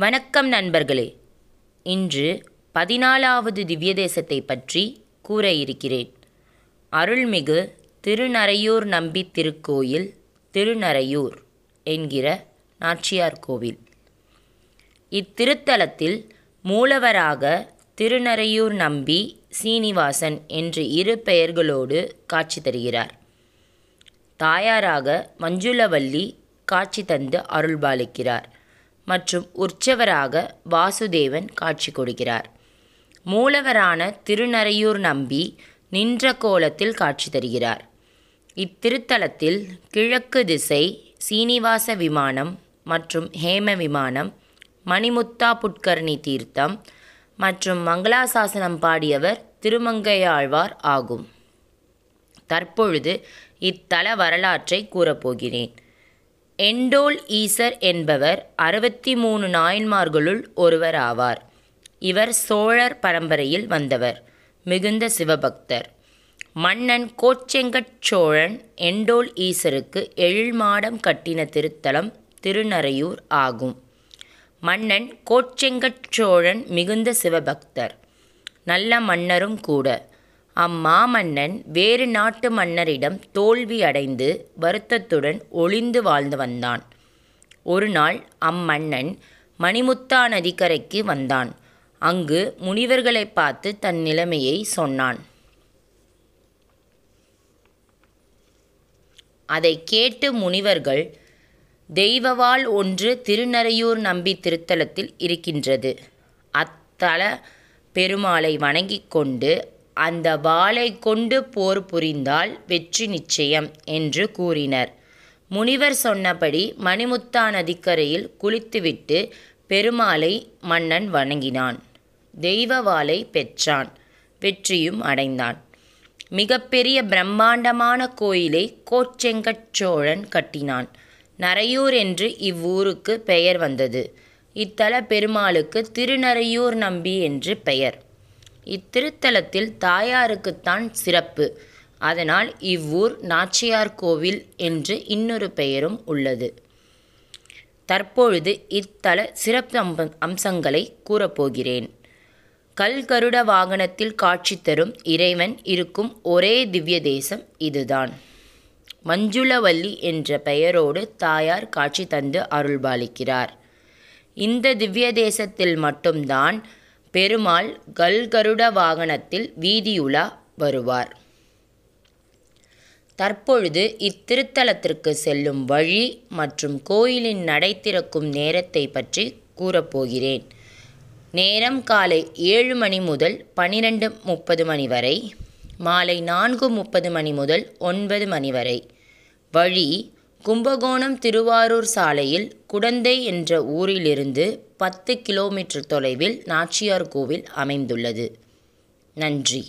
வணக்கம் நண்பர்களே. இன்று பதினாலாவது திவ்ய தேசத்தை பற்றி கூற இருக்கிறேன். அருள்மிகு திருநறையூர் நம்பி திருக்கோயில் திருநறையூர் என்கிற நாச்சியார் கோவில். இத்திருத்தலத்தில் மூலவராக திருநறையூர் நம்பி சீனிவாசன் என்று இரு பெயர்களோடு காட்சி தருகிறார். தாயாராக மஞ்சுளவல்லி காட்சி தந்து அருள்பாலிக்கிறார். மற்றும் உற்சவராக வாசுதேவன் காட்சி கொடுக்கிறார். மூலவரான திருநறையூர் நம்பி நின்ற கோலத்தில் காட்சி தருகிறார். இத்திருத்தலத்தில் கிழக்கு திசை சீனிவாச விமானம் மற்றும் ஹேம விமானம் மணிமுத்தா புட்கர்ணி தீர்த்தம் மற்றும் மங்களாசாசனம் பாடியவர் திருமங்கையாழ்வார் ஆகும். தற்பொழுது இத்தல வரலாற்றை கூறப்போகிறேன். எண்டோல் ஈசர் என்பவர் அறுபத்தி மூணு நாயன்மார்களுள் ஒருவர் ஆவார் இவர் சோழர் பரம்பரையில் வந்தவர் மிகுந்த சிவபக்தர். மன்னன் கோச்செங்கட் சோழன் எண்டோல் ஈசருக்கு எழில்மாடம் கட்டின திருத்தலம் திருநறையூர் ஆகும். மன்னன் கோச்செங்கட் சோழன் மிகுந்த சிவபக்தர். நல்ல மன்னரும் கூட. அம்மாமன்னன் வேறு நாட்டு மன்னரிடம் தோல்வி அடைந்து வருத்தத்துடன் ஒளிந்து வாழ்ந்து வந்தான். ஒரு நாள் அம்மன்னன் மணிமுத்தா நதிக்கரைக்கு வந்தான். அங்கு முனிவர்களை பார்த்து தன் நிலைமையை சொன்னான். அதை கேட்டு முனிவர்கள் தெய்வவாள் ஒன்று திருநறையூர் நம்பி திருத்தலத்தில் இருக்கின்றது. அத்தல பெருமாளை வணங்கிக் கொண்டு அந்த வாளை கொண்டு போர் புரிந்தால் வெற்றி நிச்சயம் என்று கூறினர். முனிவர் சொன்னபடி மணிமுத்தா நதிக்கரையில் குளித்துவிட்டு பெருமாளை மன்னன் வணங்கினான். தெய்வ வாளை பெற்றான். வெற்றியும் அடைந்தான். மிகப்பெரிய பிரம்மாண்டமான கோயிலை கோச்செங்கட் சோழன் கட்டினான். நரையூர் என்று இவ்வூருக்கு பெயர் வந்தது. இத்தல பெருமாளுக்கு திருநறையூர் நம்பி என்று பெயர். இத்திருத்தலத்தில் தாயாருக்குத்தான் சிறப்பு. அதனால் இவ்வூர் நாச்சியார் கோவில் என்று இன்னொரு பெயரும் உள்ளது. தற்பொழுது இத்தல சிறப்பு அம்ப அம்சங்களை கூறப்போகிறேன். கல்கருட வாகனத்தில் காட்சி தரும் இறைவன் இருக்கும் ஒரே திவ்ய தேசம் இதுதான். மஞ்சுளவல்லி என்ற பெயரோடு தாயார் காட்சி தந்து அருள்பாலிக்கிறார். இந்த திவ்ய தேசத்தில் மட்டும்தான் பெருமாள் கல்கருட வாகனத்தில் வீதியுலா வருவார். தற்பொழுது இத்திருத்தலத்திற்கு செல்லும் வழி மற்றும் கோயிலின் நடை திறக்கும் நேரத்தை பற்றி கூறப்போகிறேன். நேரம் காலை ஏழு மணி முதல் பனிரெண்டு முப்பது மணி வரை மாலை நான்கு முப்பது மணி முதல் ஒன்பது மணி வரை. வழி கும்பகோணம் திருவாரூர் சாலையில் குடந்தை என்ற ஊரிலிருந்து பத்து கிலோமீட்டர் தொலைவில் நாச்சியார் கோவில் அமைந்துள்ளது. நன்றி.